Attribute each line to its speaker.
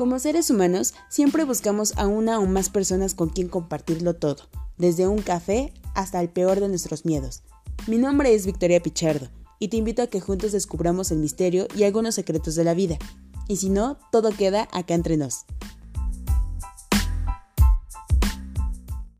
Speaker 1: Como seres humanos, siempre buscamos a una o más personas con quien compartirlo todo, desde un café hasta el peor de nuestros miedos. Mi nombre es Victoria Pichardo y te invito a que juntos descubramos el misterio y algunos secretos de la vida. Y si no, todo queda acá entre nos.